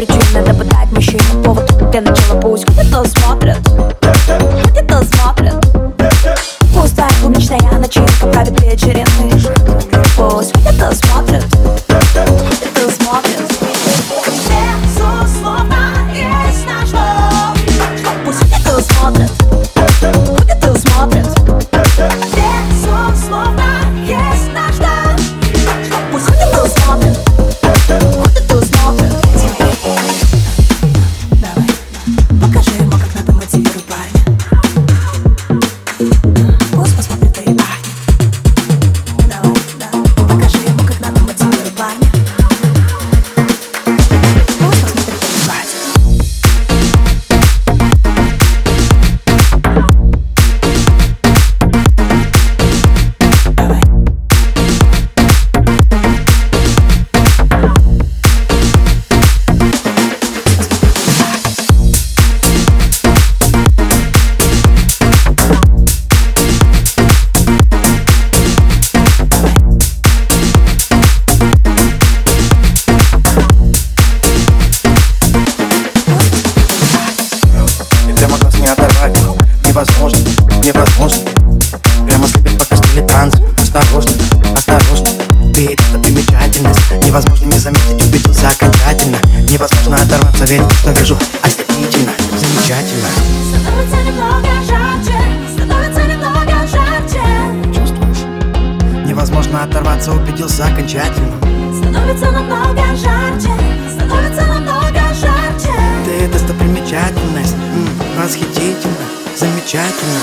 Обязательно искать причины, допытать мужчин Повод для начала пусть кто-то смотрит Невозможно, невозможно. Прямо слепит по костели танцы Осторожно, осторожно. Ты это примечательность Невозможно не заметить, убедился окончательно Невозможно оторваться, верить, в то, что вижу Ослепительно, замечательно. Становится немного жарче, становится немного жарче. Чувствуешь? Невозможно оторваться, убедился окончательно Становится намного жарче, становится намного жарче. Ты достопримечательность м, Восхитительно, замечательно